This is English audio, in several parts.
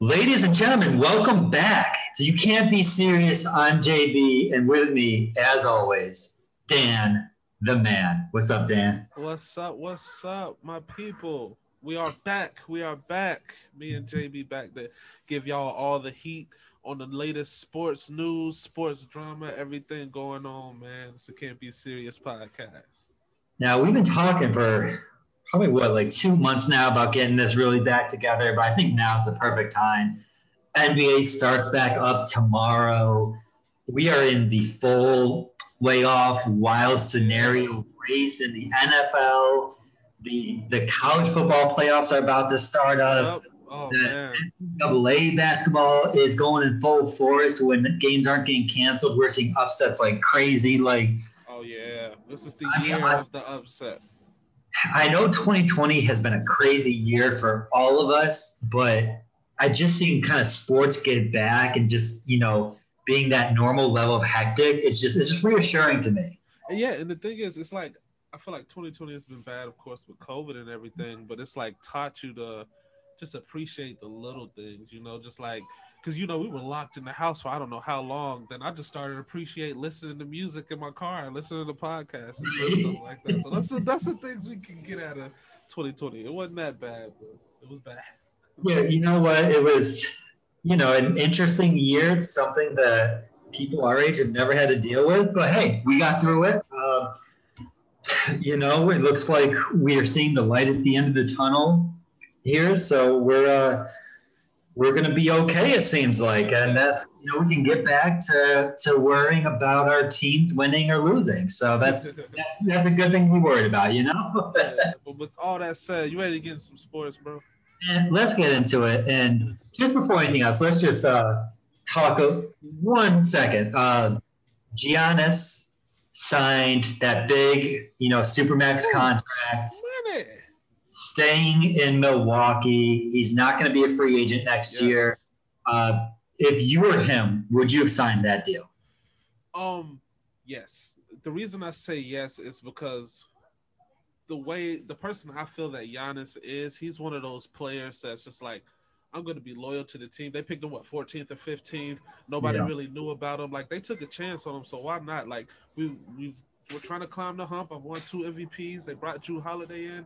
Ladies and gentlemen, welcome back. So you can't be serious. I'm JB, and with me, as always, Dan, the man. What's up, Dan? What's up? What's up, my people? We are back. We are back. Me and JB back to give y'all all the heat on the latest sports news, sports drama, everything going on, man. It's a Can't Be Serious podcast. Now we've been talking for probably what like two months now about getting this really back together, but I think now's the perfect time. NBA starts back up tomorrow. We are in the full playoff wild scenario race in the NFL. The the college football playoffs are about to start up. Oh, the. NCAA basketball is going in full force. When games aren't getting canceled, we're seeing upsets like crazy. Like Oh, yeah. This is the I mean, year I- of the upset. I know 2020 has been a crazy year for all of us, but I just seen kind of sports get back and just you know being that normal level of hectic. It's just it's just reassuring to me. Yeah, and the thing is, it's like I feel like 2020 has been bad, of course, with COVID and everything, but it's like taught you to just appreciate the little things, you know, just like because you know we were locked in the house for I don't know how long. Then I just started to appreciate listening to music in my car, listening to podcasts and stuff like that. So that's the, that's the things we can get out of 2020. It wasn't that bad, but it was bad. Yeah, you know what? It was you know an interesting year. It's something that people our age have never had to deal with, but hey, we got through it. Um, you know, it looks like we are seeing the light at the end of the tunnel here. So we're uh, we're going to be okay. It seems like, and that's you know we can get back to to worrying about our teams winning or losing. So that's that's that's a good thing to be worried about. You know. Yeah, but with all that said, you ready to get in some sports, bro? And let's get into it. And just before anything else, let's just uh, talk a, one second. Uh, Giannis signed that big, you know, supermax contract. Staying in Milwaukee. He's not going to be a free agent next Yes. year. Uh, if you were him, would you have signed that deal? Um, yes. The reason I say yes is because the way the person I feel that Giannis is, he's one of those players that's just like, I'm going to be loyal to the team. They picked him what 14th or 15th. Nobody Yeah. really knew about him. Like they took a chance on him, so why not? Like we we we're trying to climb the hump. I've won two MVPs. They brought Jrue Holiday in.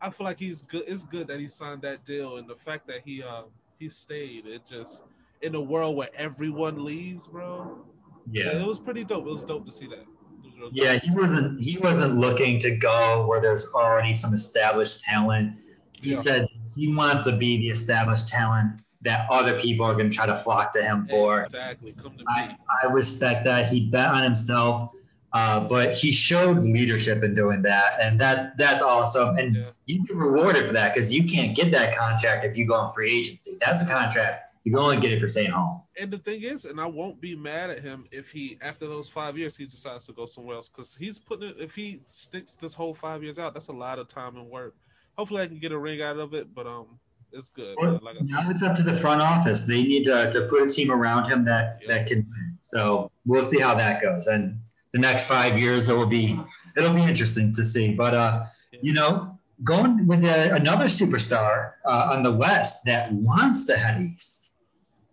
I feel like he's good. It's good that he signed that deal, and the fact that he uh he stayed. It just in a world where everyone leaves, bro. Yeah, it was pretty dope. It was dope to see that. It was real dope. Yeah, he wasn't. He wasn't looking to go where there's already some established talent. He Yeah. said he wants to be the established talent that other people are going to try to flock to him for. Exactly. Come to I, me. I respect that. He bet on himself, uh, but he showed leadership in doing that, and that that's awesome. And Yeah. you get rewarded for that because you can't get that contract if you go on free agency. That's a contract you can only get it for staying home. And the thing is, and I won't be mad at him if he, after those five years, he decides to go somewhere else because he's putting it. If he sticks this whole five years out, that's a lot of time and work. Hopefully, I can get a ring out of it, but um, it's good. Like Now it's up to the front office. They need to, to put a team around him that, that can. So we'll see how that goes. And the next five years, it will be it'll be interesting to see. But uh, you know, going with a, another superstar uh, on the West that wants to head east,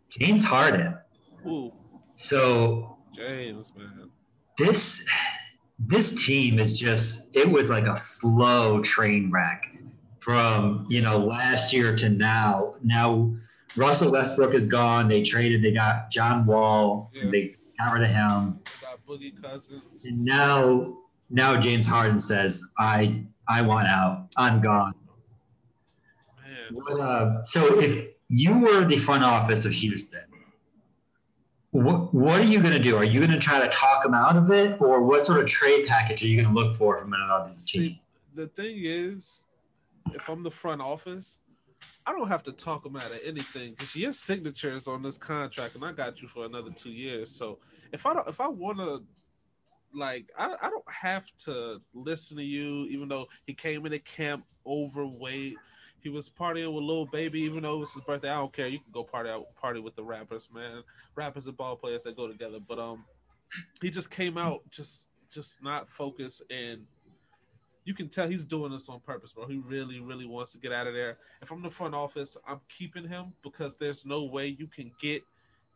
James Harden. Ooh, So James, man. this this team is just it was like a slow train wreck from you know last year to now now russell westbrook is gone they traded they got john wall Yeah. they got rid of him Boogie Cousins. and now now james harden says i i want out i'm gone what, uh, so if you were the front office of houston what, what are you going to do? Are you going to try to talk him out of it, or what sort of trade package are you going to look for from another team? See, the thing is, if I'm the front office, I don't have to talk him out of anything because your signature is on this contract, and I got you for another two years. So if I don't, if I want to, like, I, I don't have to listen to you, even though he came into camp overweight. He was partying with Lil Baby, even though it was his birthday. I don't care. You can go party out, party with the rappers, man. Rappers and ball players that go together. But um, he just came out just just not focused and you can tell he's doing this on purpose, bro. He really, really wants to get out of there. If I'm the front office, I'm keeping him because there's no way you can get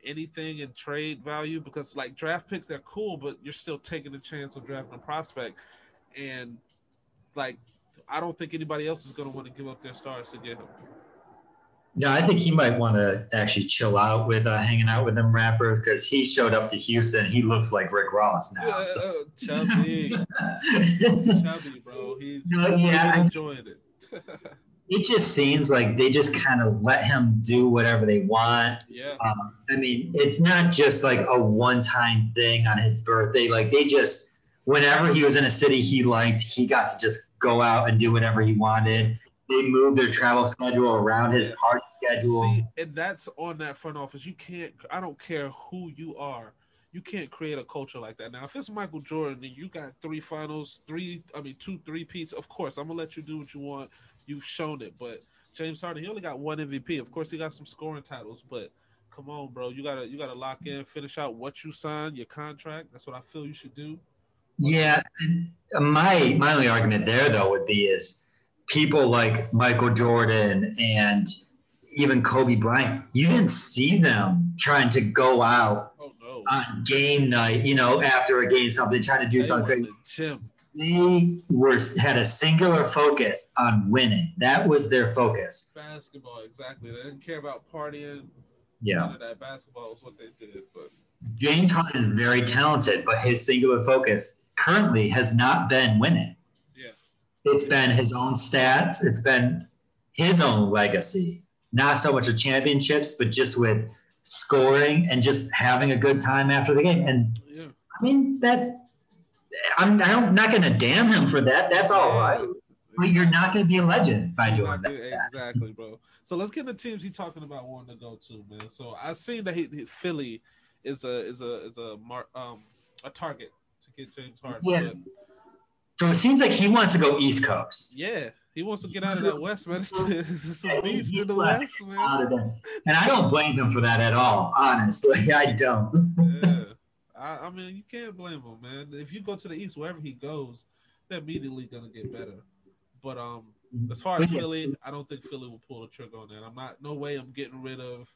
anything in trade value because like draft picks they're cool, but you're still taking a chance on drafting a prospect. And like I don't think anybody else is gonna want to give up their stars to get him. Yeah, I think he might want to actually chill out with uh, hanging out with them rappers because he showed up to Houston. He looks like Rick Ross now. Yeah, so. uh, chubby, chubby, bro. He's No, yeah, he's I- enjoying it. It just seems like they just kind of let him do whatever they want. yeah, Um, I mean, it's not just like a one-time thing on his birthday. Like they just, whenever he was in a city he liked, he got to just go out and do whatever he wanted. They moved their travel schedule around his party schedule. See, and that's on that front office. You can't. I don't care who you are. You can't create a culture like that. Now, if it's Michael Jordan and you got three finals, three, I mean, two, three peats, of course, I'm gonna let you do what you want. You've shown it. But James Harden, he only got one MVP. Of course, he got some scoring titles, but come on, bro, you gotta you gotta lock in, finish out what you signed, your contract. That's what I feel you should do. Yeah, my my only argument there though would be is people like Michael Jordan and even Kobe Bryant. You didn't see them trying to go out On game night, you know, after a game, something trying to do They something crazy. the. They were had a singular focus on winning. That was their focus. Basketball, exactly. They didn't care about partying. Yeah. That basketball was what they did. But James Harden is very talented, but his singular focus currently has not been winning. yeah, It's been his own stats. It's been his own legacy. Not so much of championships, but just with scoring and just having a good time after the game. And yeah. I mean, that's I'm, I'm not going to damn him for that. That's all right. But you're not going to be a legend by doing that. Exactly, bro. So let's get the teams he's talking about wanting to go to, man. So I seen that he, he- Philly is a is a is a mar, um a target to get James Harden. Yeah. But So it seems like he wants to go East Coast. yeah, he wants to get out of that West, man. It's, it's a beast he the West, man. Out of them. And I don't blame him for that at all. Honestly, I don't. Yeah, I, I mean you can't blame him, man. If you go to the East, wherever he goes, they're immediately gonna get better. But um, as far as Philly, I don't think Philly will pull the trigger on that. I'm not. No way. I'm getting rid of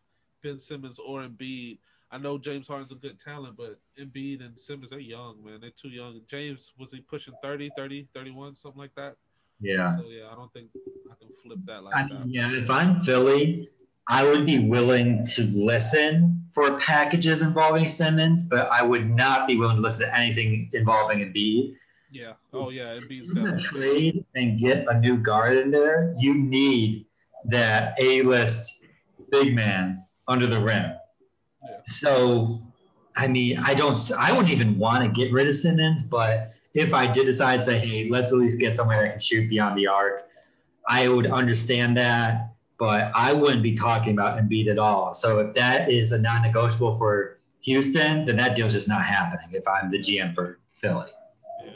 Ben Simmons or Embiid. I know James Harden's a good talent, but Embiid and Simmons they're young, man. They're too young. James was he pushing 30, 30, 31, something like that. Yeah. So yeah, I don't think I can flip that like I that. mean, yeah, if I'm Philly, I would be willing to listen for packages involving Simmons, but I would not be willing to listen to anything involving Embiid. Yeah. Oh yeah, Embiid's got trade and get a new guard in there, you need that A-list big man under the rim. So, I mean, I don't, I wouldn't even want to get rid of Simmons, but if I did decide to say, hey, let's at least get somebody that can shoot beyond the arc, I would understand that. But I wouldn't be talking about Embiid at all. So if that is a non-negotiable for Houston, then that deal's just not happening. If I'm the GM for Philly. yeah.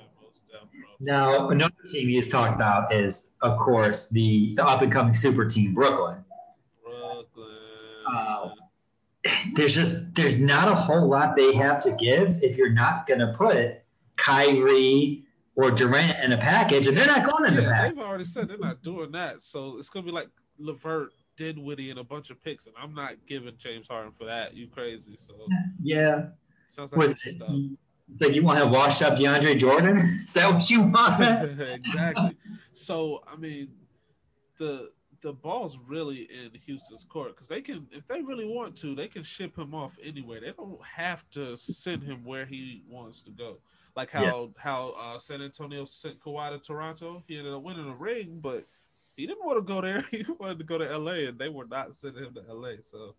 Now, another team he's talked about is, of course, the, the up and coming super team, Brooklyn. Brooklyn. Uh, There's just there's not a whole lot they have to give if you're not going to put Kyrie or Durant in a package, and they're not going in the yeah, package. they've already said they're not doing that. So it's gonna be like LeVert, Dinwiddie, and a bunch of picks, and I'm not giving James Harden for that. You crazy? So Yeah, sounds like was it, stuff. like you want to have washed up DeAndre Jordan? Is that what you want? exactly. So I mean, the the ball's really in Houston's court because they can, if they really want to, they can ship him off anywhere. They don't have to send him where he wants to go. Like how Yeah. how uh, San Antonio sent Kawhi to Toronto. He ended up winning a ring, but he didn't want to go there. He wanted to go to LA, and they were not sending him to LA. So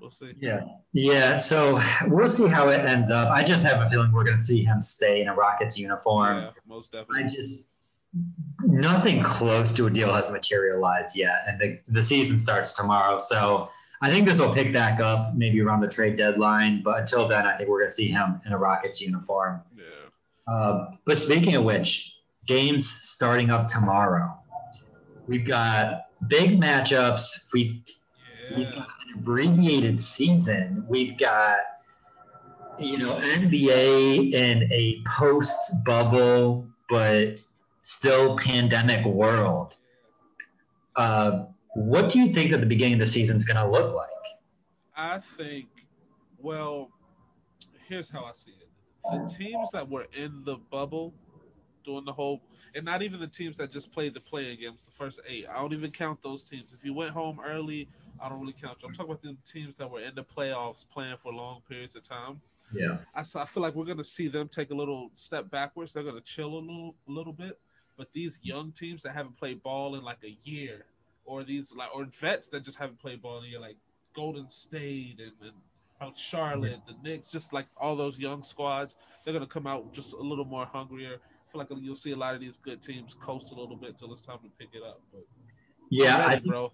we'll see. Yeah, yeah. So we'll see how it ends up. I just have a feeling we're going to see him stay in a Rockets uniform. Yeah, most I just nothing close to a deal has materialized yet, and the the season starts tomorrow. So I think this will pick back up maybe around the trade deadline. But until then, I think we're going to see him in a Rockets uniform. Yeah. Um, but speaking of which, games starting up tomorrow. We've got big matchups. We've We've got an abbreviated season. We've got, you know, NBA in a post bubble but still pandemic world. Uh, what do you think that the beginning of the season is going to look like? I think, well, here's how I see it. The teams that were in the bubble doing the whole, and not even the teams that just played the play games, the first eight. I don't even count those teams. If you went home early, I don't really count you. I'm talking about the teams that were in the playoffs playing for long periods of time. Yeah. I, I feel like we're going to see them take a little step backwards. They're going to chill a little, a little bit. But these young teams that haven't played ball in like a year, or these like or vets that just haven't played ball in a year, like Golden State and, and Charlotte, the Knicks, just like all those young squads, they're gonna come out just a little more hungrier. I feel like you'll see a lot of these good teams coast a little bit till it's time to pick it up. But yeah, ready, I, bro.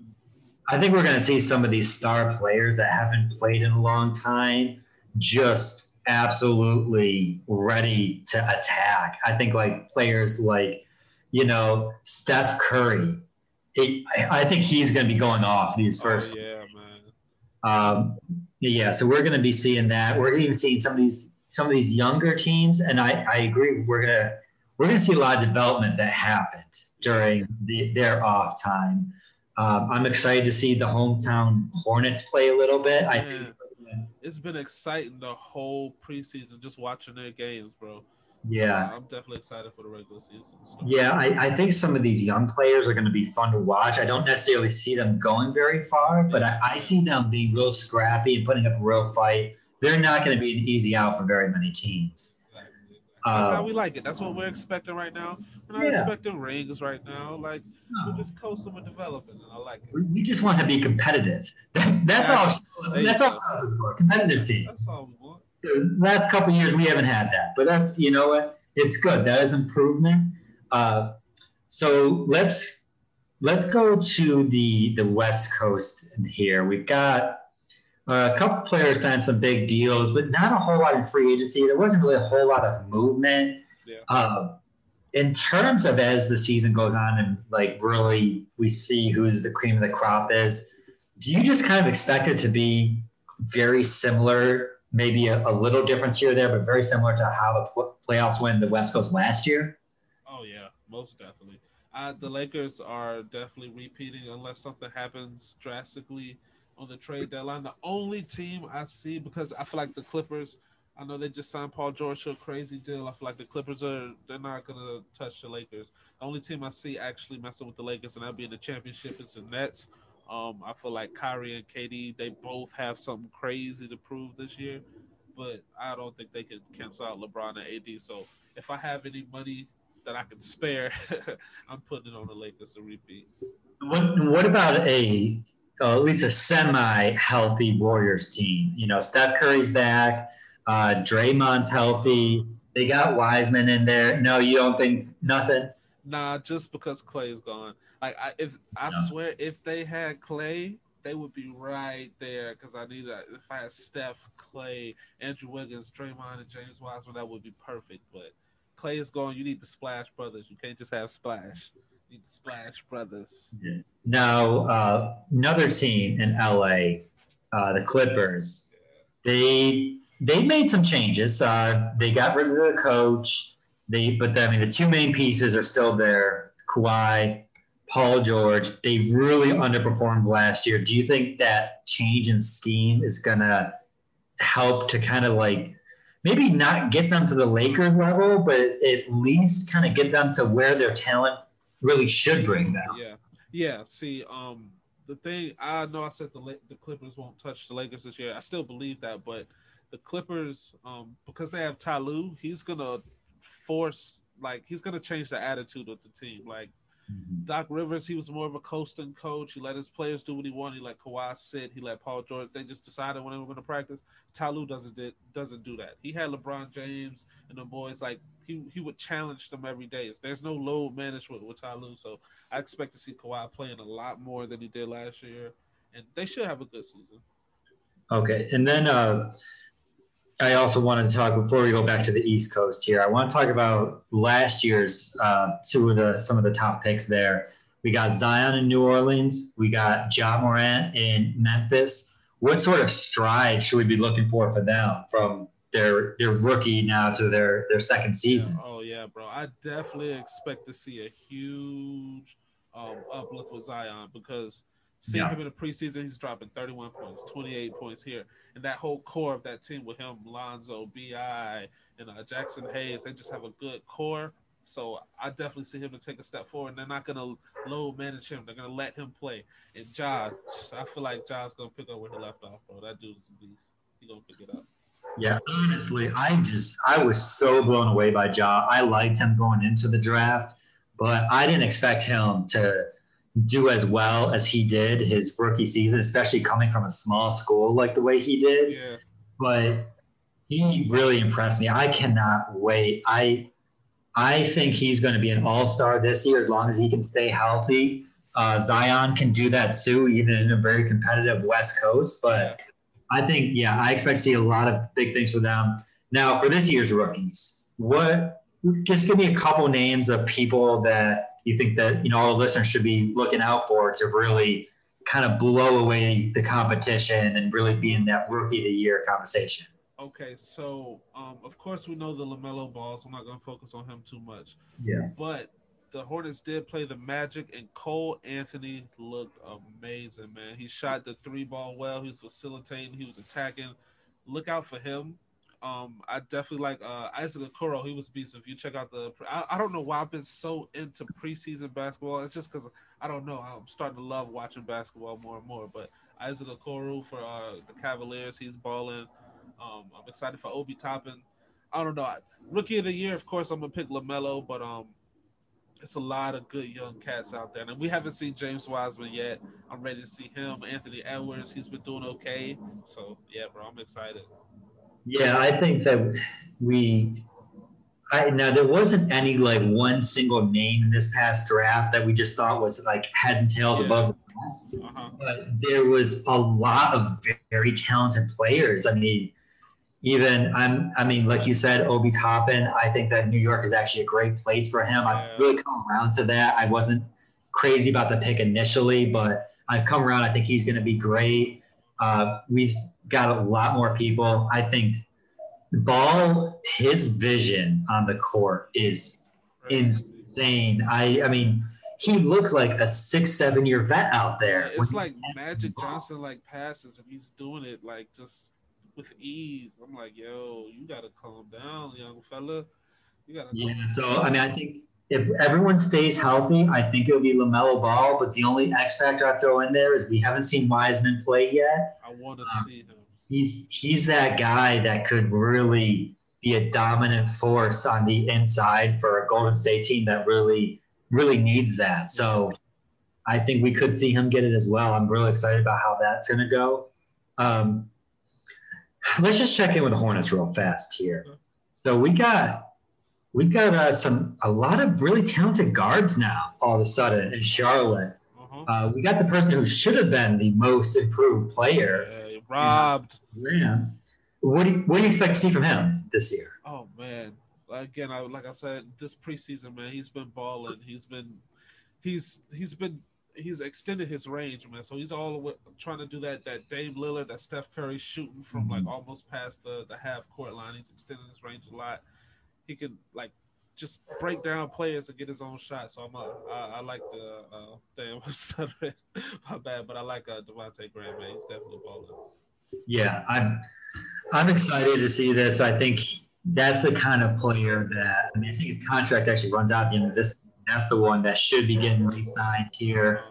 I think we're gonna see some of these star players that haven't played in a long time just absolutely ready to attack. I think like players like you know Steph Curry it, I think he's going to be going off these oh, first. Oh, yeah, man. Um, yeah, so we're going to be seeing that. We're even seeing some of these some of these younger teams, and I, I agree. We're gonna we're gonna see a lot of development that happened during the, their off time. Um, I'm excited to see the hometown Hornets play a little bit. I think it's been exciting the whole preseason just watching their games, bro. Yeah, so I'm definitely excited for the regular season. Yeah, I, I, think some of these young players are going to be fun to watch. I don't necessarily see them going very far, but I, I see them being real scrappy and putting up a real fight. They're not going to be an easy out for very many teams. That's how um, we like it. That's what we're expecting right now. We're not yeah. expecting rings right now. Like no. we're just coasting with developing, and I like it. We just want to be competitive. that's all. That's all. Competitive team. That's all we want last couple years we haven't had that, but that's you know what it's good. That is improvement. Uh, so let's let's go to the the West Coast here. We've got a couple players signed some big deals, but not a whole lot in free agency. There wasn't really a whole lot of movement. Yeah. Uh, in terms of as the season goes on and like really we see who's the cream of the crop is, do you just kind of expect it to be very similar maybe a, a, little difference here or there, but very similar to how the playoffs went the West Coast last year. Oh yeah, most definitely. Uh, the Lakers are definitely repeating unless something happens drastically on the trade deadline. The only team I see because I feel like the Clippers. I know they just signed Paul George to a crazy deal. I feel like the Clippers are they're not gonna touch the Lakers. The only team I see actually messing with the Lakers and that'll be in the championship is the Nets. Um, I feel like Kyrie and KD, they both have something crazy to prove this year, but I don't think they can cancel out LeBron and AD. So if I have any money that I can spare, I'm putting it on the Lakers to repeat. What What about a uh, at least a semi-healthy Warriors team? You know, Steph Curry's back, uh, Draymond's healthy. They got Wiseman in there. No, you don't think nothing? Nah, just because Clay's gone. Like I, if I no. swear, if they had Clay, they would be right there. Because I need a, if I had Steph, Clay, Andrew Wiggins, Draymond, and James Wiseman, that would be perfect. But Clay is gone. You need the Splash Brothers. You can't just have Splash. You need the Splash Brothers. Yeah. Now, uh, another team in LA, uh, the Clippers. They they made some changes. Uh, they got rid of the coach. They, but I mean, the two main pieces are still there: Kawhi Paul George, they really underperformed last year. Do you think that change in scheme is going to help to kind of like maybe not get them to the Lakers level, but at least kind of get them to where their talent really should bring them? Yeah. Yeah. See, um, the thing I know I said the the Clippers won't touch the Lakers this year. I still believe that, but the Clippers, um, because they have Ty Lue, he's gonna force like he's gonna change the attitude of the team. Like Mm-hmm. Doc Rivers, he was more of a coasting coach. He let his players do what he wanted. He let Kawhi sit. He let Paul George. They just decided when they were going to practice. Ty Lue doesn't did, doesn't do that. He had LeBron James and the boys like he he would challenge them every day. There's no load management with Ty Lue, so I expect to see Kawhi playing a lot more than he did last year, and they should have a good season. Okay, and then uh, I also wanted to talk before we go back to the East Coast here. I want to talk about last year's uh, two of the some of the top picks there. We got Zion in New Orleans. We got Ja Morant in Memphis. What sort of stride should we be looking for for them from their their rookie now to their their second season. Oh yeah, bro. I definitely expect to see a huge um, uplift with Zion because seeing Yeah. him in the preseason, he's dropping 31 points, 28 points here, and that whole core of that team with him, Lonzo, BI, and uh, Jaxson Hayes, they just have a good core. So I definitely see him to take a step forward. And they're not gonna low manage him. They're gonna let him play. And Ja, I feel like Ja's gonna pick up where he left off, bro. That dude's a beast. He gonna pick it up. Yeah, honestly, I just I was so blown away by Ja. I liked him going into the draft, but I didn't expect him to do as well as he did his rookie season, especially coming from a small school like the way he did. Yeah. But he really impressed me. I cannot wait. I I think he's going to be an all-star this year as long as he can stay healthy. Uh, Zion can do that too, even in a very competitive West Coast. But I think, yeah, I expect to see a lot of big things for them. Now, for this year's rookies, what? Just give me a couple names of people that you think that you know all the listeners should be looking out for to really kind of blow away the competition and really be in that rookie of the year conversation. Okay, so um, of course we know the LaMelo Ball, so I'm not gonna focus on him too much. Yeah. But the Hornets did play the Magic, and Cole Anthony looked amazing, man. He shot the three ball well. He was facilitating. He was attacking. Look out for him. Um, I definitely like uh, Isaac Okoro. He was beast. If you check out the, I, I don't know why I've been so into preseason basketball. It's just because I don't know. I'm starting to love watching basketball more and more. But Isaac Okoro for uh, the Cavaliers, he's balling. Um, I'm excited for Obi Toppin. I don't know. Rookie of the year, of course, I'm gonna pick LaMelo, but um, it's a lot of good young cats out there, and we haven't seen James Wiseman yet. I'm ready to see him. Anthony Edwards, he's been doing okay. So yeah, bro, I'm excited. Yeah, I think that we. I, now there wasn't any like one single name in this past draft that we just thought was like heads and tails Yeah. above the rest. Uh-huh. but there was a lot of very talented players. I mean, even I'm. I mean, like you said, Obi Toppin. I think that New York is actually a great place for him. I've really come around to that. I wasn't crazy about the pick initially, but I've come around. I think he's going to be great. Uh, we've got a lot more people. I think Ball, his vision on the court is insane. I. I mean. He looks like a six, seven year vet out there. It's like Magic Johnson like passes, and he's doing it like just with ease. I'm like, yo, you gotta calm down, young fella. You gotta. Yeah, so I mean, I think if everyone stays healthy, I think it'll be LaMelo Ball. But the only X factor I throw in there is we haven't seen Wiseman play yet. I want to see him. He's he's that guy that could really be a dominant force on the inside for a Golden State team that really really needs that. So I think we could see him get it as well. I'm really excited about how that's going to go. Um, let's just check in with the Hornets real fast here. So we got we've got uh, some a lot of really talented guards now. All of a sudden in Charlotte, Uh-huh. uh, we got the person who should have been the most improved player, Yeah, robbed. Lamb. What do you, what do you expect to see from him this year? Oh man! Again, I like I said, this preseason, man, he's been balling. He's been, he's he's been he's extended his range, man. So he's all way, trying to do that that Dame Lillard, that Steph Curry shooting from like almost past the the half court line. He's extending his range a lot. He can like just break down players and get his own shot. So I'm a, I, I like the uh, damn I'm stuttering, my bad, but I like uh, Devonte' Graham, man. He's definitely balling. Yeah, I'm I'm excited to see this. I think that's the kind of player that I mean. I think his contract actually runs out at the end of this. That's the one that should be getting re-signed here.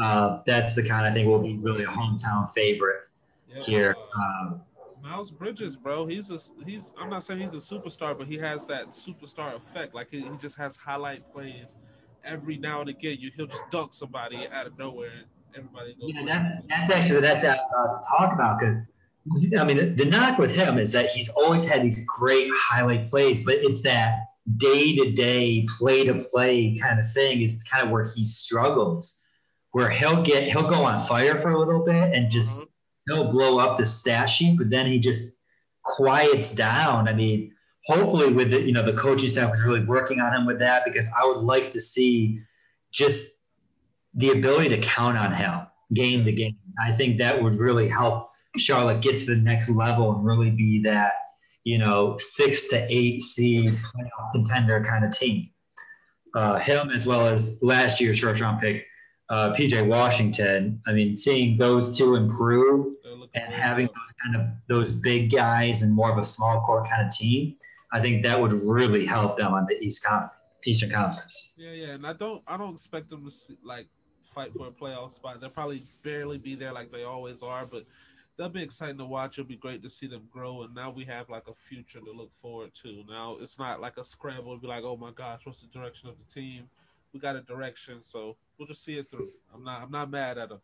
Uh, that's the kind I think will be really a hometown favorite Yep. here. Um, Miles Bridges, bro, he's a he's. I'm not saying he's a superstar, but he has that superstar effect. Like he, he just has highlight plays every now and again. You he'll just dunk somebody out of nowhere, and everybody goes. yeah, that, that's actually that's what I was to talk about because I mean the, the knock with him is that he's always had these great highlight plays, but it's that day to day, play to play kind of thing is kind of where he struggles, where he'll get he'll go on fire for a little bit and just Mhm. He'll blow up the stat sheet, but then he just quiets down. I mean, hopefully with the you know the coaching staff is really working on him with that because I would like to see just the ability to count on him game to game. I think that would really help Charlotte get to the next level and really be that you know, six to eight seed playoff contender kind of team. Uh, him as well as last year's first round pick, uh, PJ Washington. I mean, seeing those two improve and having those kind of those big guys and more of a small court kind of team, I think that would really help them on the East Conference, Eastern Conference. Yeah, yeah, and I don't, I don't expect them to like fight for a playoff spot. They'll probably barely be there like they always are, but they'll be exciting to watch. It'll be great to see them grow, and now we have like a future to look forward to. Now it's not like a scramble to be like, oh my gosh, what's the direction of the team? We got a direction, so we'll just see it through. I'm not, I'm not mad at them.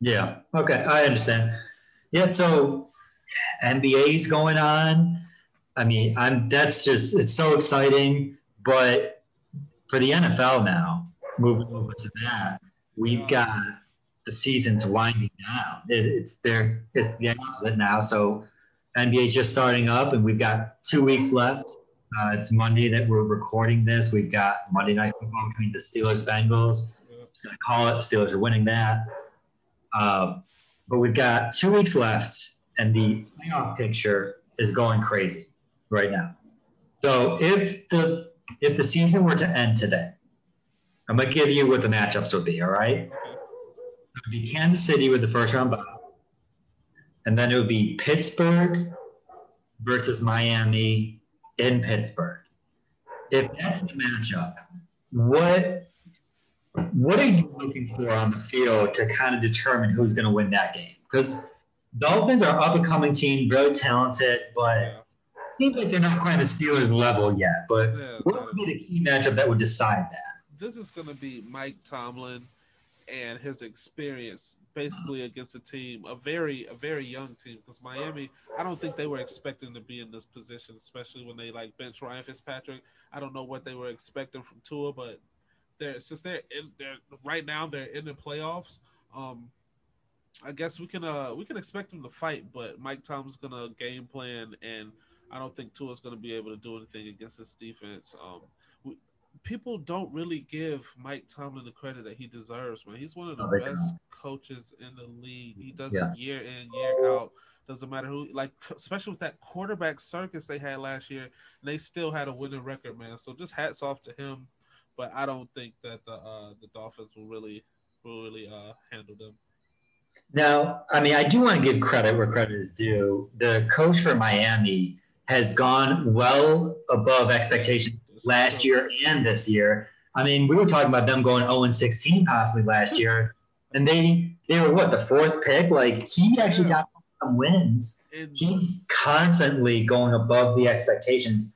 Yeah. Okay, I understand. Yeah. So NBA's going on. I mean, I'm that's just it's so exciting. But for the NFL now, moving over to that, we've got the season's winding down. It, it's there. It's the opposite now. So NBA's just starting up, and we've got two weeks left. Uh, it's Monday that we're recording this. We've got Monday night football between the Steelers Bengals. Just gonna call it. Steelers are winning that. Um, but we've got two weeks left, and the playoff picture is going crazy right now. So if the if the season were to end today, I'm gonna give you what the matchups would be. All right, it would be Kansas City with the first round bye, and then it would be Pittsburgh versus Miami in Pittsburgh. If that's the matchup, what what are you looking for on the field to kind of determine who's going to win that game? Because Dolphins are up and coming team, very talented, but yeah. seems like they're not quite the Steelers level yet. But yeah, what would be the key matchup that would decide that? This is going to be Mike Tomlin and his experience basically against a team, a very a very young team. Because Miami, I don't think they were expecting to be in this position, especially when they like bench Ryan Fitzpatrick. I don't know what they were expecting from Tua, but they're since they're in they're right now they're in the playoffs. Um, I guess we can uh we can expect them to fight, but Mike Tom's gonna game plan, and I don't think Tua's gonna be able to do anything against this defense. Um, we, people don't really give Mike Tomlin the credit that he deserves, man. He's one of the oh, best coaches in the league. He does yeah. it year in year out. Doesn't matter who, like especially with that quarterback circus they had last year, they still had a winning record, man. So just hats off to him but I don't think that the uh, the Dolphins will really will really uh, handle them. Now, I mean, I do want to give credit where credit is due. The coach for Miami has gone well above expectations last year and this year. I mean, we were talking about them going 0 and 16 possibly last year, and they they were what the fourth pick. Like he actually got some wins. He's constantly going above the expectations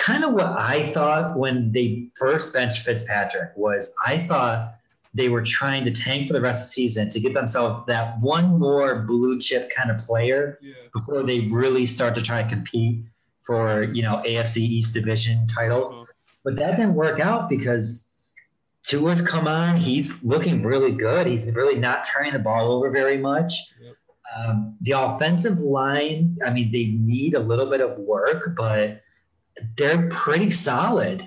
kind of what I thought when they first benched Fitzpatrick was I thought they were trying to tank for the rest of the season to get themselves that one more blue chip kind of player yeah. before they really start to try to compete for you know AFC East Division title. Uh-huh. But that didn't work out because Tua's come on. He's looking really good. He's really not turning the ball over very much. Yep. Um, the offensive line, I mean, they need a little bit of work, but they're pretty solid.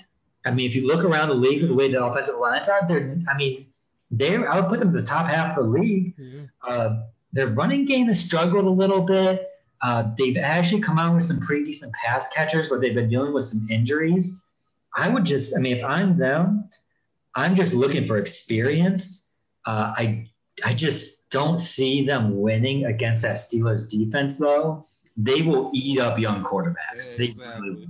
I mean, if you look around the league, with the way the offensive lines are, they're, I mean, they're, I would put them in the top half of the league. Mm-hmm. Uh, their running game has struggled a little bit. Uh, they've actually come out with some pretty decent pass catchers, but they've been dealing with some injuries. I would just, I mean, if I'm them, I'm just looking for experience. Uh, I, I just don't see them winning against that Steelers defense, though. They will eat up young quarterbacks. Yeah, exactly. They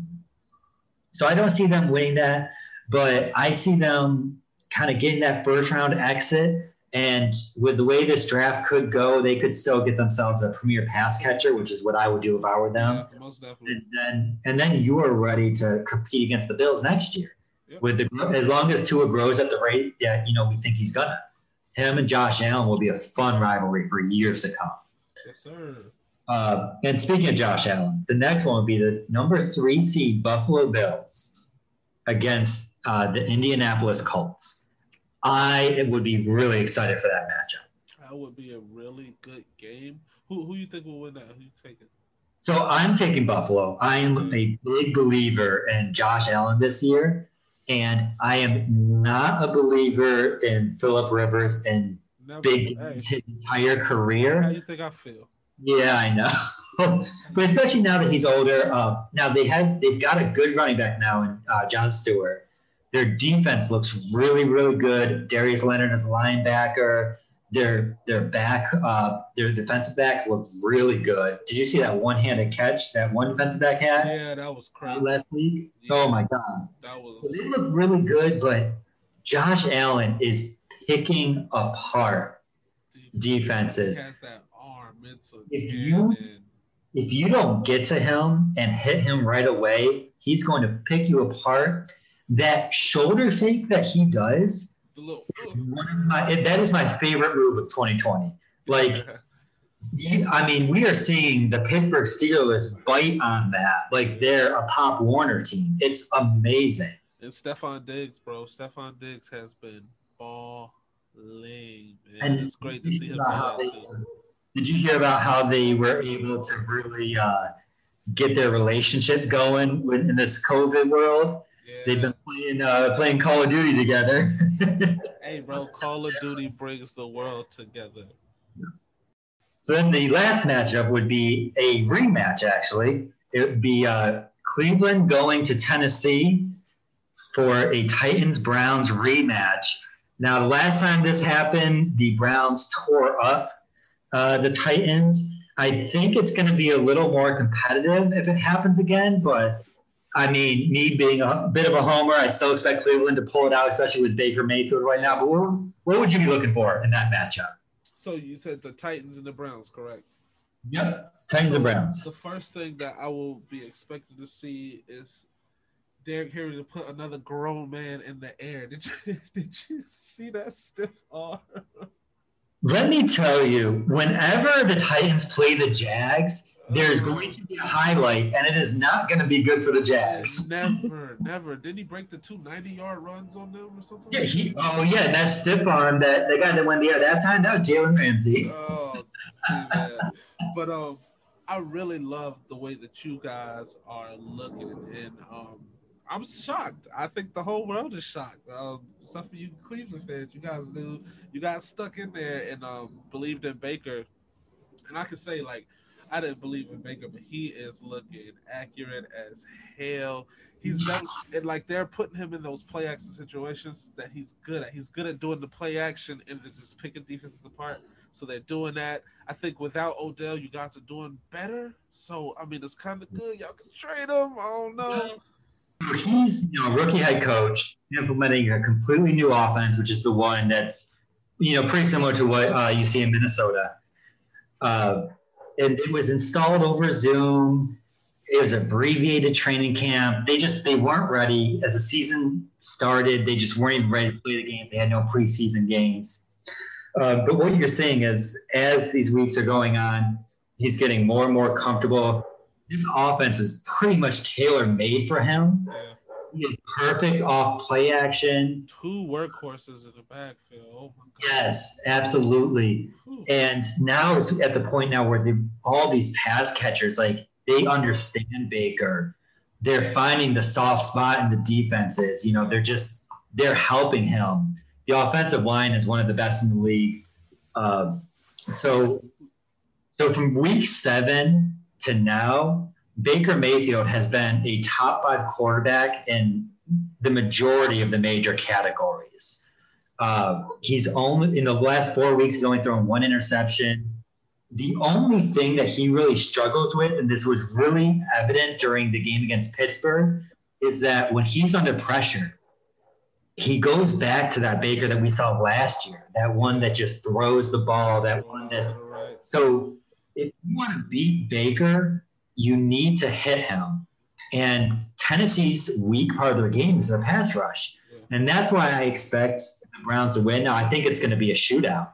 so I don't see them winning that, but I see them kind of getting that first round exit. And with the way this draft could go, they could still get themselves a premier pass catcher, which is what I would do if I were them. Yeah, most definitely. And then, and then you are ready to compete against the Bills next year. Yep. With the as long as Tua grows at the rate that you know we think he's gonna, him and Josh Allen will be a fun rivalry for years to come. Yes, sir. Uh, and speaking of Josh Allen, the next one would be the number three seed Buffalo Bills against uh, the Indianapolis Colts. I would be really excited for that matchup. That would be a really good game. Who who you think will win that? Who you taking? So I'm taking Buffalo. I am a big believer in Josh Allen this year, and I am not a believer in Philip Rivers and Never, big hey. his entire career. How do you think I feel? Yeah, I know. but especially now that he's older, uh, now they have they've got a good running back now in uh, John Stewart. Their defense looks really, really good. Darius Leonard as a linebacker. Their their back, uh, their defensive backs look really good. Did you see that one-handed catch that one defensive back had? Yeah, that was crazy. last week. Yeah. Oh my god! That was So they look really good, but Josh Allen is picking apart defenses. He has that arm. It's a If you- if you don't get to him and hit him right away, he's going to pick you apart. That shoulder fake that he does, little one of my, that is my favorite move of 2020. Like, you, I mean, we are seeing the Pittsburgh Steelers bite on that. Like they're a Pop Warner team. It's amazing. and Stefon Diggs, bro. Stefon Diggs has been balling, man. And it's great to see him. About how do they- that, too. Did you hear about how they were able to really uh, get their relationship going in this COVID world? Yeah. They've been playing uh, playing Call of Duty together. Hey, bro, Call of Duty brings the world together. so then the last matchup would be a rematch. Actually, it would be uh, Cleveland going to Tennessee for a Titans Browns rematch. Now, the last time this happened, the Browns tore up uh, the Titans. I think it's going to be a little more competitive if it happens again, but I mean, me being a bit of a homer, I still expect Cleveland to pull it out, especially with Baker Mayfield right now. But what, what would you be looking for in that matchup? So you said the Titans and the Browns, correct? Yep. Titans and Browns. The first thing that I will be expected to see is Derrick Henry to put another grown man in the air. Did you did you see that stiff arm? Let me tell you, whenever the Titans play the Jags, there's going to be a highlight, and it is not going to be good for the Jags. Never, never. Didn't he break the two 90 yard runs on them or something? Yeah, he. Oh yeah, that stiff arm, that the guy that went the air that time, that was Jalen Ramsey. Oh, see. But um, I really love the way that you guys are looking, and um, I'm shocked. I think the whole world is shocked. Um, except for you Cleveland fans, you guys knew you got stuck in there and um believed in Baker, and I can say like. I didn't believe in Baker, but he is looking accurate as hell. He's done, and like they're putting him in those play action situations that he's good at. He's good at doing the play action and then just picking defenses apart. So they're doing that. I think without Odell, you guys are doing better. So I mean, it's kind of good. Y'all can trade him. I don't know. He's you know rookie head coach implementing a completely new offense, which is the one that's you know pretty similar to what uh, you see in Minnesota. Uh, and it was installed over Zoom. It was abbreviated training camp. They just they weren't ready as the season started. They just weren't even ready to play the games. They had no preseason games. Uh, but what you're seeing is as these weeks are going on, he's getting more and more comfortable. This offense is pretty much tailor made for him. Yeah. He is perfect off play action. Two workhorses in the backfield. Oh my god. Yes, absolutely. Whew. And now it's at the point now where the, all these pass catchers, like they understand Baker. They're finding the soft spot in the defenses. You know, they're just they're helping him. The offensive line is one of the best in the league. Um, so, so from week seven to now, Baker Mayfield has been a top five quarterback in the majority of the major categories. Uh, he's only in the last four weeks, he's only thrown one interception. The only thing that he really struggles with, and this was really evident during the game against Pittsburgh, is that when he's under pressure, he goes back to that Baker that we saw last year, that one that just throws the ball, that one that's so if you want to beat Baker, you need to hit him. And Tennessee's weak part of their game is their pass rush. And that's why I expect the Browns to win. Now, I think it's going to be a shootout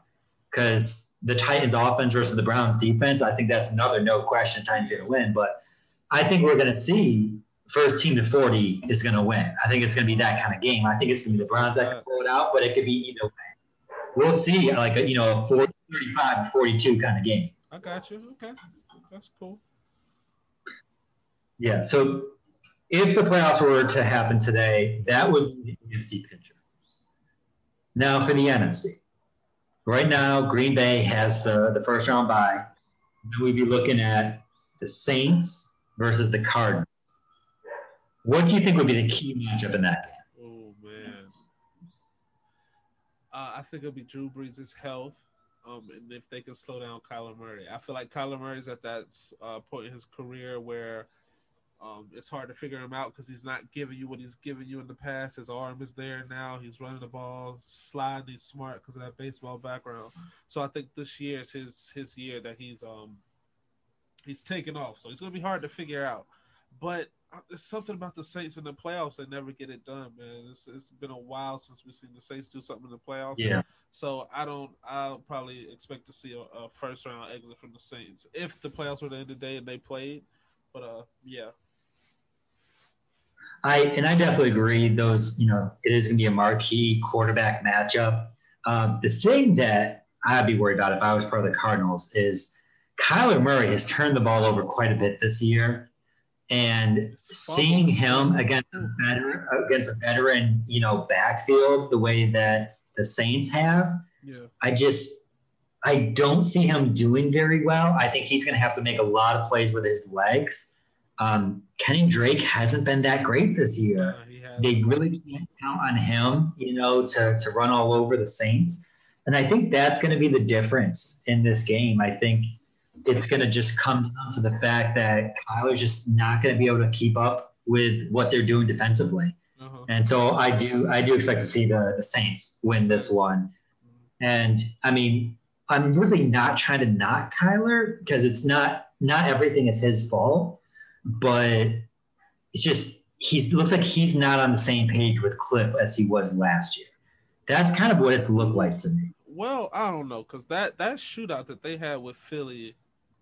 because the Titans offense versus the Browns defense, I think that's another no question Titans going to win. But I think we're going to see first team to 40 is going to win. I think it's going to be that kind of game. I think it's going to be the Browns that can pull it out, but it could be either way. We'll see like a, you know, a 40, 35 42 kind of game. I got you. Okay. That's cool. Yeah. So if the playoffs were to happen today, that would be the NFC picture. Now for the NFC. Right now, Green Bay has the, the first round bye. we'd be looking at the Saints versus the Cardinals. What do you think would be the key matchup in that game? Oh man, uh, I think it'll be Drew Brees' health, um, and if they can slow down Kyler Murray. I feel like Kyler Murray's at that uh, point in his career where um, it's hard to figure him out because he's not giving you what he's given you in the past. His arm is there now. He's running the ball, sliding. He's smart because of that baseball background. So I think this year is his his year that he's um he's taking off. So it's gonna be hard to figure out. But there's something about the Saints in the playoffs. They never get it done, man. It's, it's been a while since we've seen the Saints do something in the playoffs. Yeah. So I don't. I'll probably expect to see a, a first round exit from the Saints if the playoffs were the end of the day and they played. But uh, yeah, I and I definitely agree. Those, you know, it is going to be a marquee quarterback matchup. Um, the thing that I'd be worried about if I was part of the Cardinals is Kyler Murray has turned the ball over quite a bit this year, and seeing him against a veteran, against a veteran, you know, backfield the way that the Saints have, yeah. I just I don't see him doing very well. I think he's going to have to make a lot of plays with his legs. Um, Kenny Drake hasn't been that great this year. Yeah, they really can't count on him, you know, to, to run all over the Saints. And I think that's going to be the difference in this game. I think it's going to just come down to the fact that Kyler's just not going to be able to keep up with what they're doing defensively. Uh-huh. And so I do I do expect to see the, the Saints win this one. And I mean, I'm really not trying to knock Kyler because it's not not everything is his fault but it's just he looks like he's not on the same page with Kliff as he was last year. That's kind of what it's looked like to me. Well, I don't know because that that shootout that they had with Philly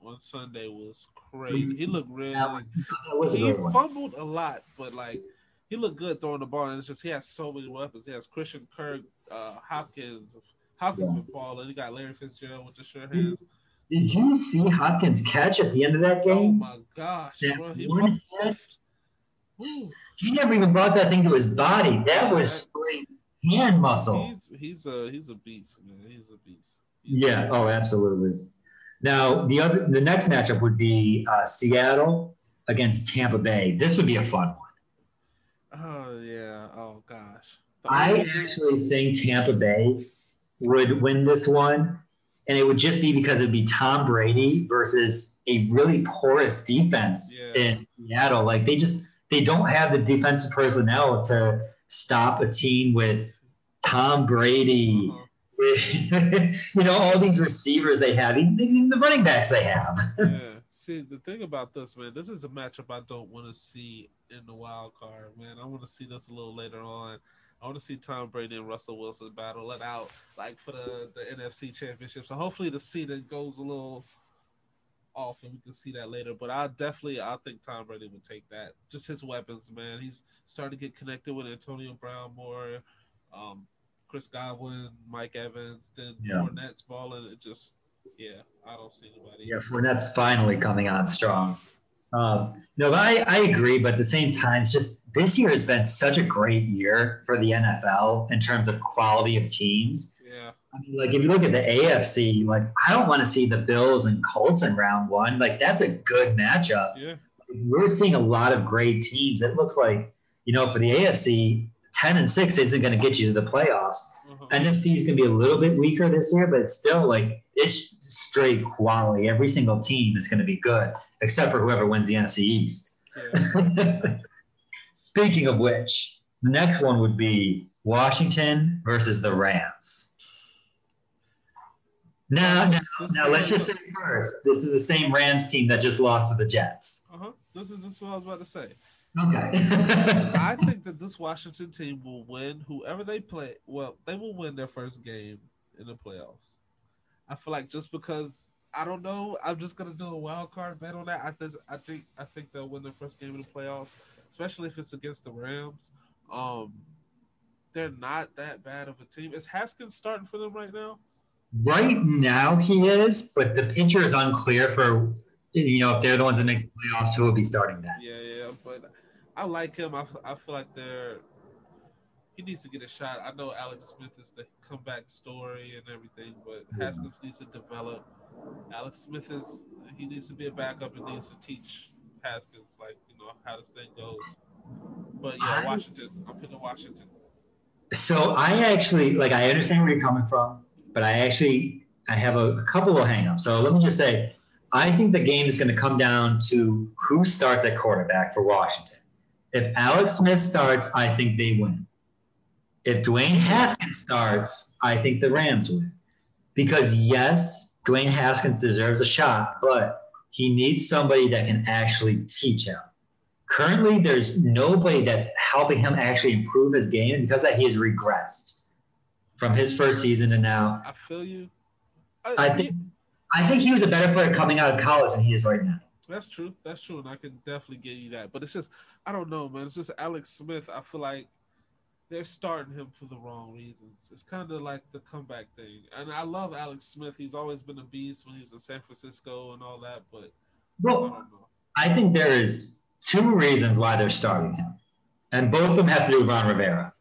on Sunday was crazy. He looked really. That was, that he fumbled a lot, but like he looked good throwing the ball. And it's just he has so many weapons. He has Christian Kirk, uh, Hopkins. Hopkins yeah. been balling. He got Larry Fitzgerald with the sure hands. Did you see Hopkins catch at the end of that game? Oh my gosh, bro, he, one he never even brought that thing to his body. That was straight hand muscle. He's he's a he's a beast, man. He's a beast. He's yeah. A beast. Oh, absolutely. Now the other the next matchup would be uh, Seattle against Tampa Bay. This would be a fun one. Oh yeah. Oh gosh. I actually think Tampa Bay would win this one and it would just be because it'd be Tom Brady versus a really porous defense yeah. in Seattle. Like they just they don't have the defensive personnel to stop a team with Tom Brady. Uh-huh. you know all these receivers they have, even the running backs they have. yeah. See the thing about this, man, this is a matchup I don't want to see in the wild card, man. I want to see this a little later on. I want to see Tom Brady and Russell Wilson battle it out, like for the, the NFC Championship. So hopefully the seeding goes a little off, and we can see that later. But I definitely, I think Tom Brady would take that. Just his weapons, man. He's starting to get connected with Antonio Brown more, um, Chris Godwin, Mike Evans, then yeah. Fournette's balling. It just, yeah, I don't see anybody. Yeah, Fournette's finally coming on strong. Um, no, I, I agree, but at the same time, it's just this year has been such a great year for the NFL in terms of quality of teams. Yeah. I mean, like if you look at the AFC, like I don't want to see the Bills and Colts in round one. Like that's a good matchup. Yeah. We're seeing a lot of great teams. It looks like, you know, for the AFC, 10 and 6 isn't going to get you to the playoffs. Uh-huh. NFC is going to be a little bit weaker this year, but it's still like it's straight quality. Every single team is going to be good, except for whoever wins the NFC East. Yeah. Speaking of which, the next one would be Washington versus the Rams. Now, now, now let's just say first, this is the same Rams team that just lost to the Jets. Uh huh. This is this is what I was about to say. Okay. I think that this Washington team will win whoever they play. Well, they will win their first game in the playoffs. I feel like just because I don't know, I'm just gonna do a wild card bet on that. I think I think I think they'll win their first game in the playoffs especially if it's against the Rams. Um, they're not that bad of a team. Is Haskins starting for them right now? Right now, he is, but the picture is unclear for you know if they're the ones that make the playoffs who will be starting that. Yeah, yeah, but I like him. I, I feel like they're he needs to get a shot. I know Alex Smith is the comeback story and everything, but Haskins needs to develop. Alex Smith is he needs to be a backup and needs to teach Haskins like you know how this thing goes. But yeah, Washington. I'm picking Washington. So I actually like I understand where you're coming from, but I actually I have a, a couple of hangups. So let me just say, I think the game is going to come down to who starts at quarterback for Washington. If Alex Smith starts, I think they win. If Dwayne Haskins starts, I think the Rams win. Because yes, Dwayne Haskins deserves a shot, but he needs somebody that can actually teach him. Currently, there's nobody that's helping him actually improve his game and because that he has regressed from his first season to now. I feel you. I, I think I think he was a better player coming out of college than he is right now. That's true. That's true, and I can definitely give you that. But it's just I don't know, man. It's just Alex Smith. I feel like they're starting him for the wrong reasons. It's kind of like the comeback thing. And I love Alex Smith. He's always been a beast when he was in San Francisco and all that. But well, I, I think there is two reasons why they're starting him, and both of them have to do with Ron Rivera.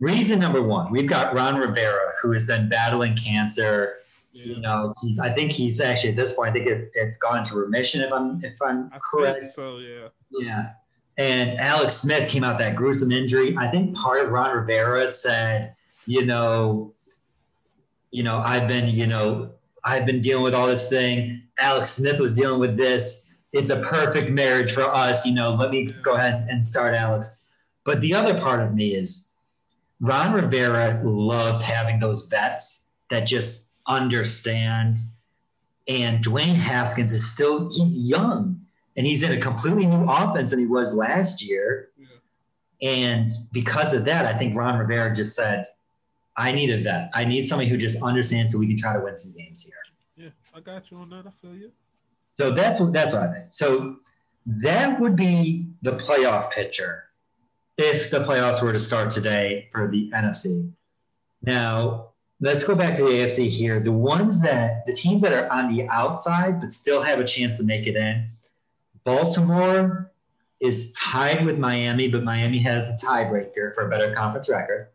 Reason number one, we've got Ron Rivera who has been battling cancer. Yeah. You know, he's. I think he's actually at this point. I think it, it's gone into remission. If I'm if I'm I correct. so yeah. Yeah, and Alex Smith came out that gruesome injury. I think part of Ron Rivera said, you know, you know, I've been, you know, I've been dealing with all this thing. Alex Smith was dealing with this. It's a perfect marriage for us. You know, let me go ahead and start Alex. But the other part of me is Ron Rivera loves having those vets that just understand. And Dwayne Haskins is still, he's young and he's in a completely new offense than he was last year. Yeah. And because of that, I think Ron Rivera just said, I need a vet. I need somebody who just understands so we can try to win some games here. Yeah, I got you on that. I feel you. So that's what that's what I think. So that would be the playoff picture if the playoffs were to start today for the NFC. Now, let's go back to the AFC here. The ones that the teams that are on the outside but still have a chance to make it in Baltimore is tied with Miami, but Miami has a tiebreaker for a better conference record.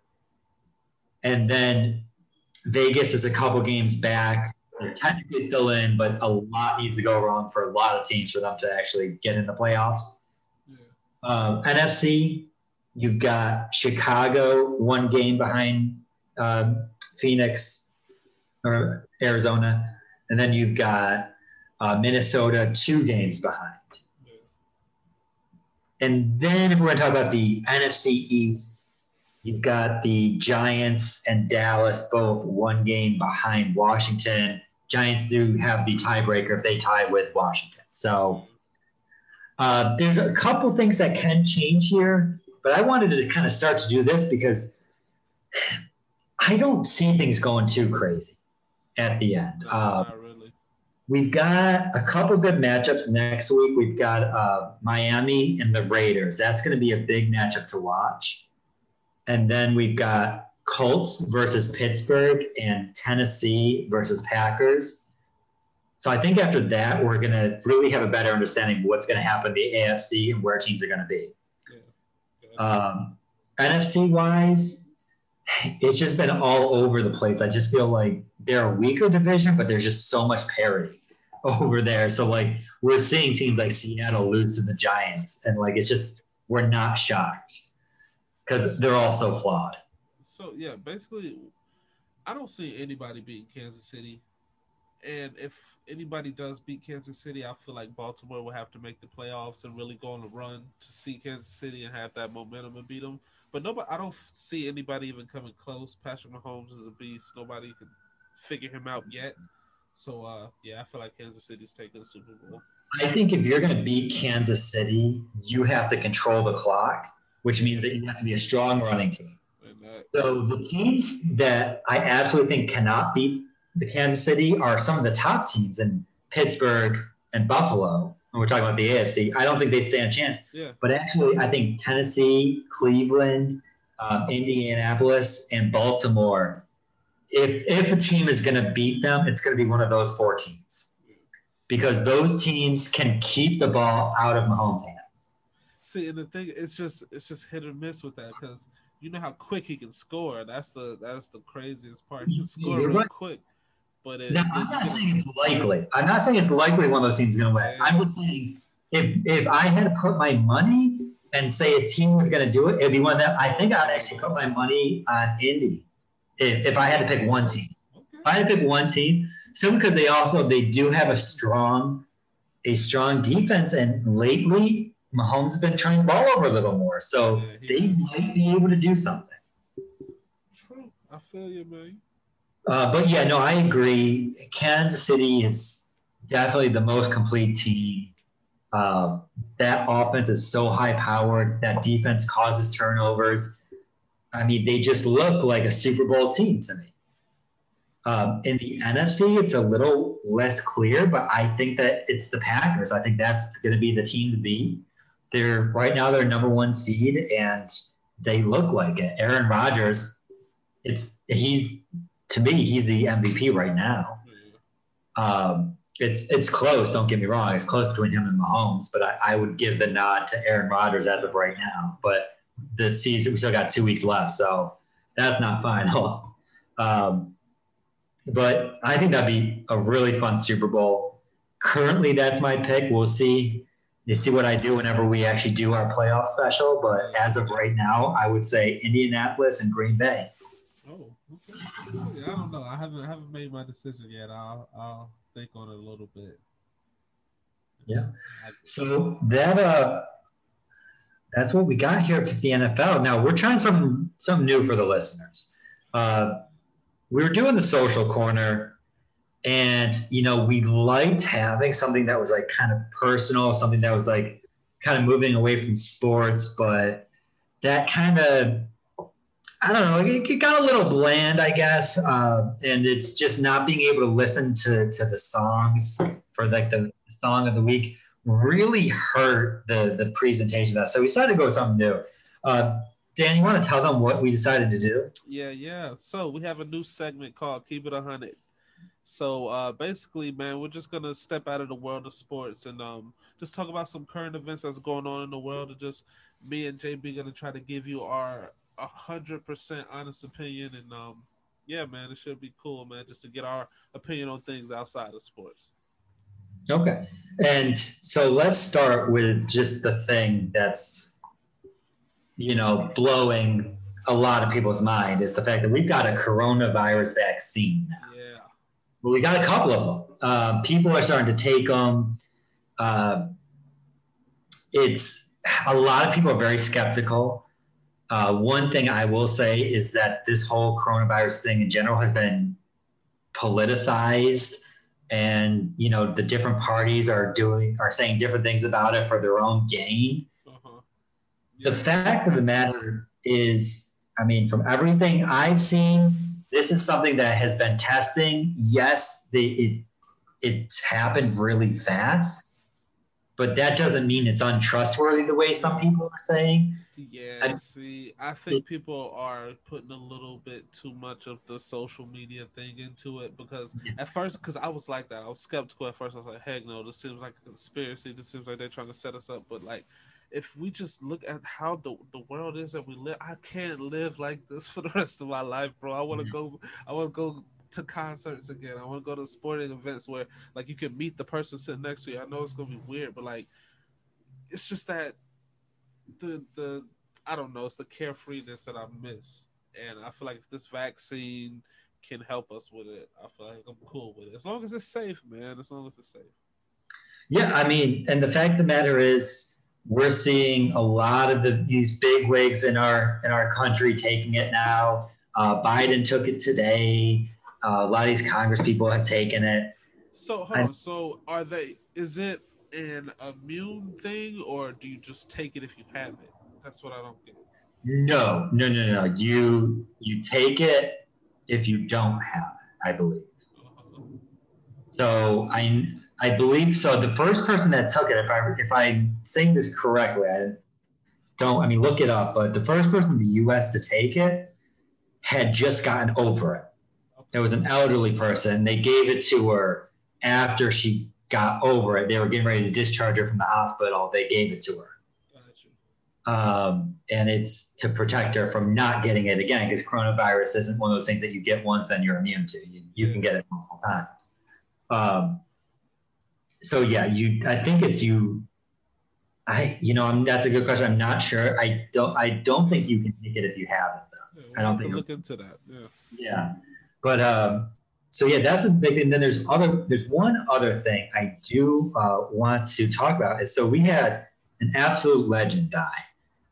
And then Vegas is a couple games back. They're technically still in, but a lot needs to go wrong for a lot of teams for them to actually get in the playoffs. Yeah. Um, NFC, you've got Chicago one game behind um, Phoenix or Arizona, and then you've got uh, Minnesota two games behind. And then if we're going to talk about the NFC East, you've got the Giants and Dallas both one game behind Washington. Giants do have the tiebreaker if they tie with Washington. So uh, there's a couple things that can change here, but I wanted to kind of start to do this because I don't see things going too crazy at the end. Uh, We've got a couple good matchups next week. We've got uh, Miami and the Raiders. That's going to be a big matchup to watch. And then we've got Colts versus Pittsburgh and Tennessee versus Packers. So I think after that, we're going to really have a better understanding of what's going to happen the AFC and where teams are going to be. Um, NFC wise, it's just been all over the place. I just feel like they're a weaker division, but there's just so much parity over there. So like we're seeing teams like Seattle lose to the Giants, and like it's just we're not shocked because they're all so flawed. So yeah, basically, I don't see anybody beating Kansas City, and if anybody does beat Kansas City, I feel like Baltimore will have to make the playoffs and really go on a run to see Kansas City and have that momentum and beat them. But nobody, I don't see anybody even coming close. Patrick Mahomes is a beast. Nobody can figure him out yet. So uh, yeah, I feel like Kansas City's taking the Super Bowl. I think if you're going to beat Kansas City, you have to control the clock, which means that you have to be a strong running team. So the teams that I absolutely think cannot beat the Kansas City are some of the top teams in Pittsburgh and Buffalo. And we're talking about the AFC. I don't think they stand a chance. Yeah. But actually, I think Tennessee, Cleveland, um, Indianapolis, and Baltimore if if a team is going to beat them, it's going to be one of those four teams because those teams can keep the ball out of Mahomes' hands. See, and the thing it's just it's just hit or miss with that because you know how quick he can score. That's the that's the craziest part. He can score real right. quick. But it, now, I'm not saying it's likely. I'm not saying it's likely one of those teams is going to win. I'm just saying if if I had to put my money and say a team was going to do it, it'd be one that I think I'd actually put my money on Indy if, if I had to pick one team. If I had to pick one team, simply because they also they do have a strong a strong defense, and lately Mahomes has been turning the ball over a little more, so yeah, they might be able to do something. True, I feel you, man. Uh, but yeah, no, I agree. Kansas City is definitely the most complete team. Uh, that offense is so high powered. That defense causes turnovers. I mean, they just look like a Super Bowl team to me. Um, in the NFC, it's a little less clear, but I think that it's the Packers. I think that's going to be the team to beat. They're right now they're number one seed, and they look like it. Aaron Rodgers, it's he's to me he's the MVP right now. Um, it's it's close. Don't get me wrong. It's close between him and Mahomes, but I, I would give the nod to Aaron Rodgers as of right now. But the season we still got two weeks left, so that's not final. Um, but I think that'd be a really fun Super Bowl. Currently, that's my pick. We'll see. You see what I do whenever we actually do our playoff special. But as of right now, I would say Indianapolis and Green Bay. Okay. I don't know. I haven't I haven't made my decision yet. I'll I'll think on it a little bit. Yeah. So that uh that's what we got here for the NFL. Now we're trying something something new for the listeners. Uh, we were doing the social corner and you know we liked having something that was like kind of personal something that was like kind of moving away from sports but that kind of i don't know it, got a little bland i guess uh, and it's just not being able to listen to to the songs for like the song of the week really hurt the the presentation of that so we decided to go with something new uh, Dan, you want to tell them what we decided to do? Yeah, yeah. So we have a new segment called Keep It a Hundred. So uh, basically, man, we're just gonna step out of the world of sports and um, just talk about some current events that's going on in the world. And just me and JB gonna try to give you our hundred percent honest opinion. And um, yeah, man, it should be cool, man, just to get our opinion on things outside of sports. Okay, and so let's start with just the thing that's you know, blowing a lot of people's mind is the fact that we've got a coronavirus vaccine now. Yeah. Well, we got a couple of them. Uh, people are starting to take them. Uh, it's a lot of people are very skeptical. Uh, one thing I will say is that this whole coronavirus thing in general has been politicized, and you know the different parties are doing are saying different things about it for their own gain the fact of the matter is, I mean, from everything I've seen, this is something that has been testing. Yes, the, it it's happened really fast, but that doesn't mean it's untrustworthy the way some people are saying. Yeah, I, see, I think people are putting a little bit too much of the social media thing into it because at first, because I was like that, I was skeptical at first. I was like, heck no, this seems like a conspiracy. This seems like they're trying to set us up. But like, if we just look at how the, the world is that we live, I can't live like this for the rest of my life, bro. I want to go. I want to go to concerts again. I want to go to sporting events where like you can meet the person sitting next to you. I know it's gonna be weird, but like it's just that the the I don't know. It's the carefreeness that I miss, and I feel like if this vaccine can help us with it, I feel like I'm cool with it. As long as it's safe, man. As long as it's safe. Yeah, I mean, and the fact of the matter is we're seeing a lot of the, these big wigs in our in our country taking it now. Uh, Biden took it today. Uh, a lot of these Congress people have taken it. So hold on. So are they? Is it an immune thing, or do you just take it if you have it? That's what I don't get. No, no, no, no. You you take it if you don't have it. I believe. So I I believe so. The first person that took it, if I if I'm saying this correctly, I don't. I mean, look it up. But the first person in the U.S. to take it had just gotten over it. It was an elderly person. They gave it to her after she got over it. They were getting ready to discharge her from the hospital. They gave it to her. Um, and it's to protect her from not getting it again because coronavirus isn't one of those things that you get once and you're immune to. You, you can get it multiple times. Um, so yeah, you. I think it's you. I you know I'm, that's a good question. I'm not sure. I don't. I don't think you can take it if you have it though. Yeah, I don't we'll think look into that. Yeah. yeah, but um, so yeah, that's a big thing. Then there's other. There's one other thing I do uh, want to talk about is so we had an absolute legend die,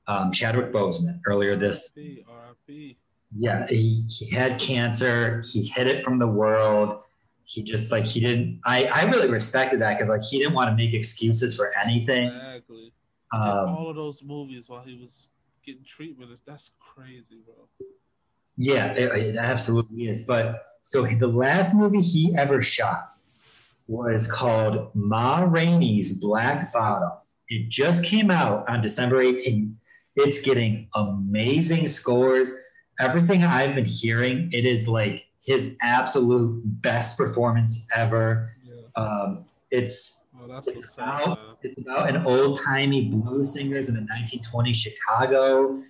um, Chadwick Boseman earlier this. RIP, RIP. Yeah, he, he had cancer. He hid it from the world. He just like he didn't. I I really respected that because like he didn't want to make excuses for anything. Exactly. Um, all of those movies while he was getting treatment. That's crazy, bro. Yeah, it, it absolutely is. But so the last movie he ever shot was called Ma Rainey's Black Bottom. It just came out on December 18th. It's getting amazing scores. Everything I've been hearing, it is like his absolute best performance ever. Yeah. Um, it's Oh, that's It's about- it's about an old timey blues singers in the 1920s Chicago.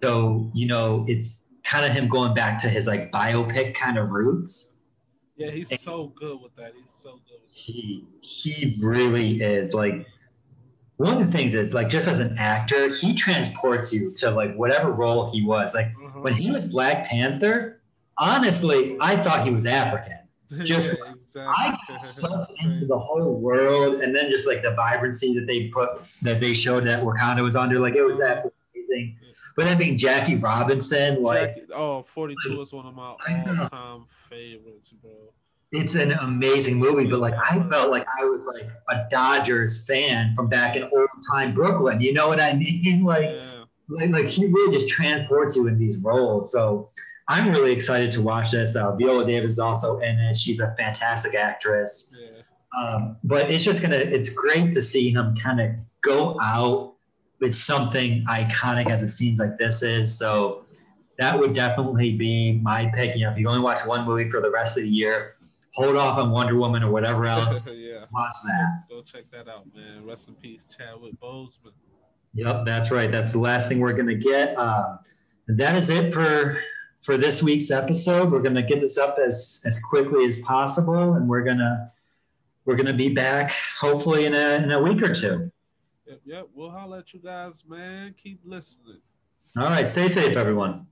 So, you know, it's kind of him going back to his like biopic kind of roots. Yeah, he's so good with that. He's so good. With that. He he really is like one of the things is like just as an actor, he transports you to like whatever role he was. Like Uh-huh. when he was Black Panther, honestly, I thought he was African. just- yeah, exactly. I got sucked into the whole world, and then just like the vibrancy that they put that they showed that Wakanda was under, like it was absolutely amazing. But I being Jackie Robinson, like Jackie, oh, 42 is one of my all-time favorites, bro. it's an amazing movie. But like I felt like I was like a Dodgers fan from back in old time Brooklyn. You know what I mean? Like Yeah. like, like he really just transports you in these roles. So I'm really excited to watch this. Uh, Viola Davis is also in it. She's a fantastic actress. Yeah. Um, but it's just gonna it's great to see him kind of go out with something iconic as it seems like this is. So that would definitely be my pick. You know, if you only watch one movie for the rest of the year, hold off on Wonder Woman or whatever else. yeah. watch that. Go check that out, man. Rest in peace, Chadwick Boseman. Yep, that's right. That's the last thing we're gonna get. Um, that is it for for this week's episode. We're gonna get this up as as quickly as possible, and we're gonna we're gonna be back hopefully in a in a week or two. Yep, yep. We'll holler at you guys, man. Keep listening. All right, stay safe, everyone.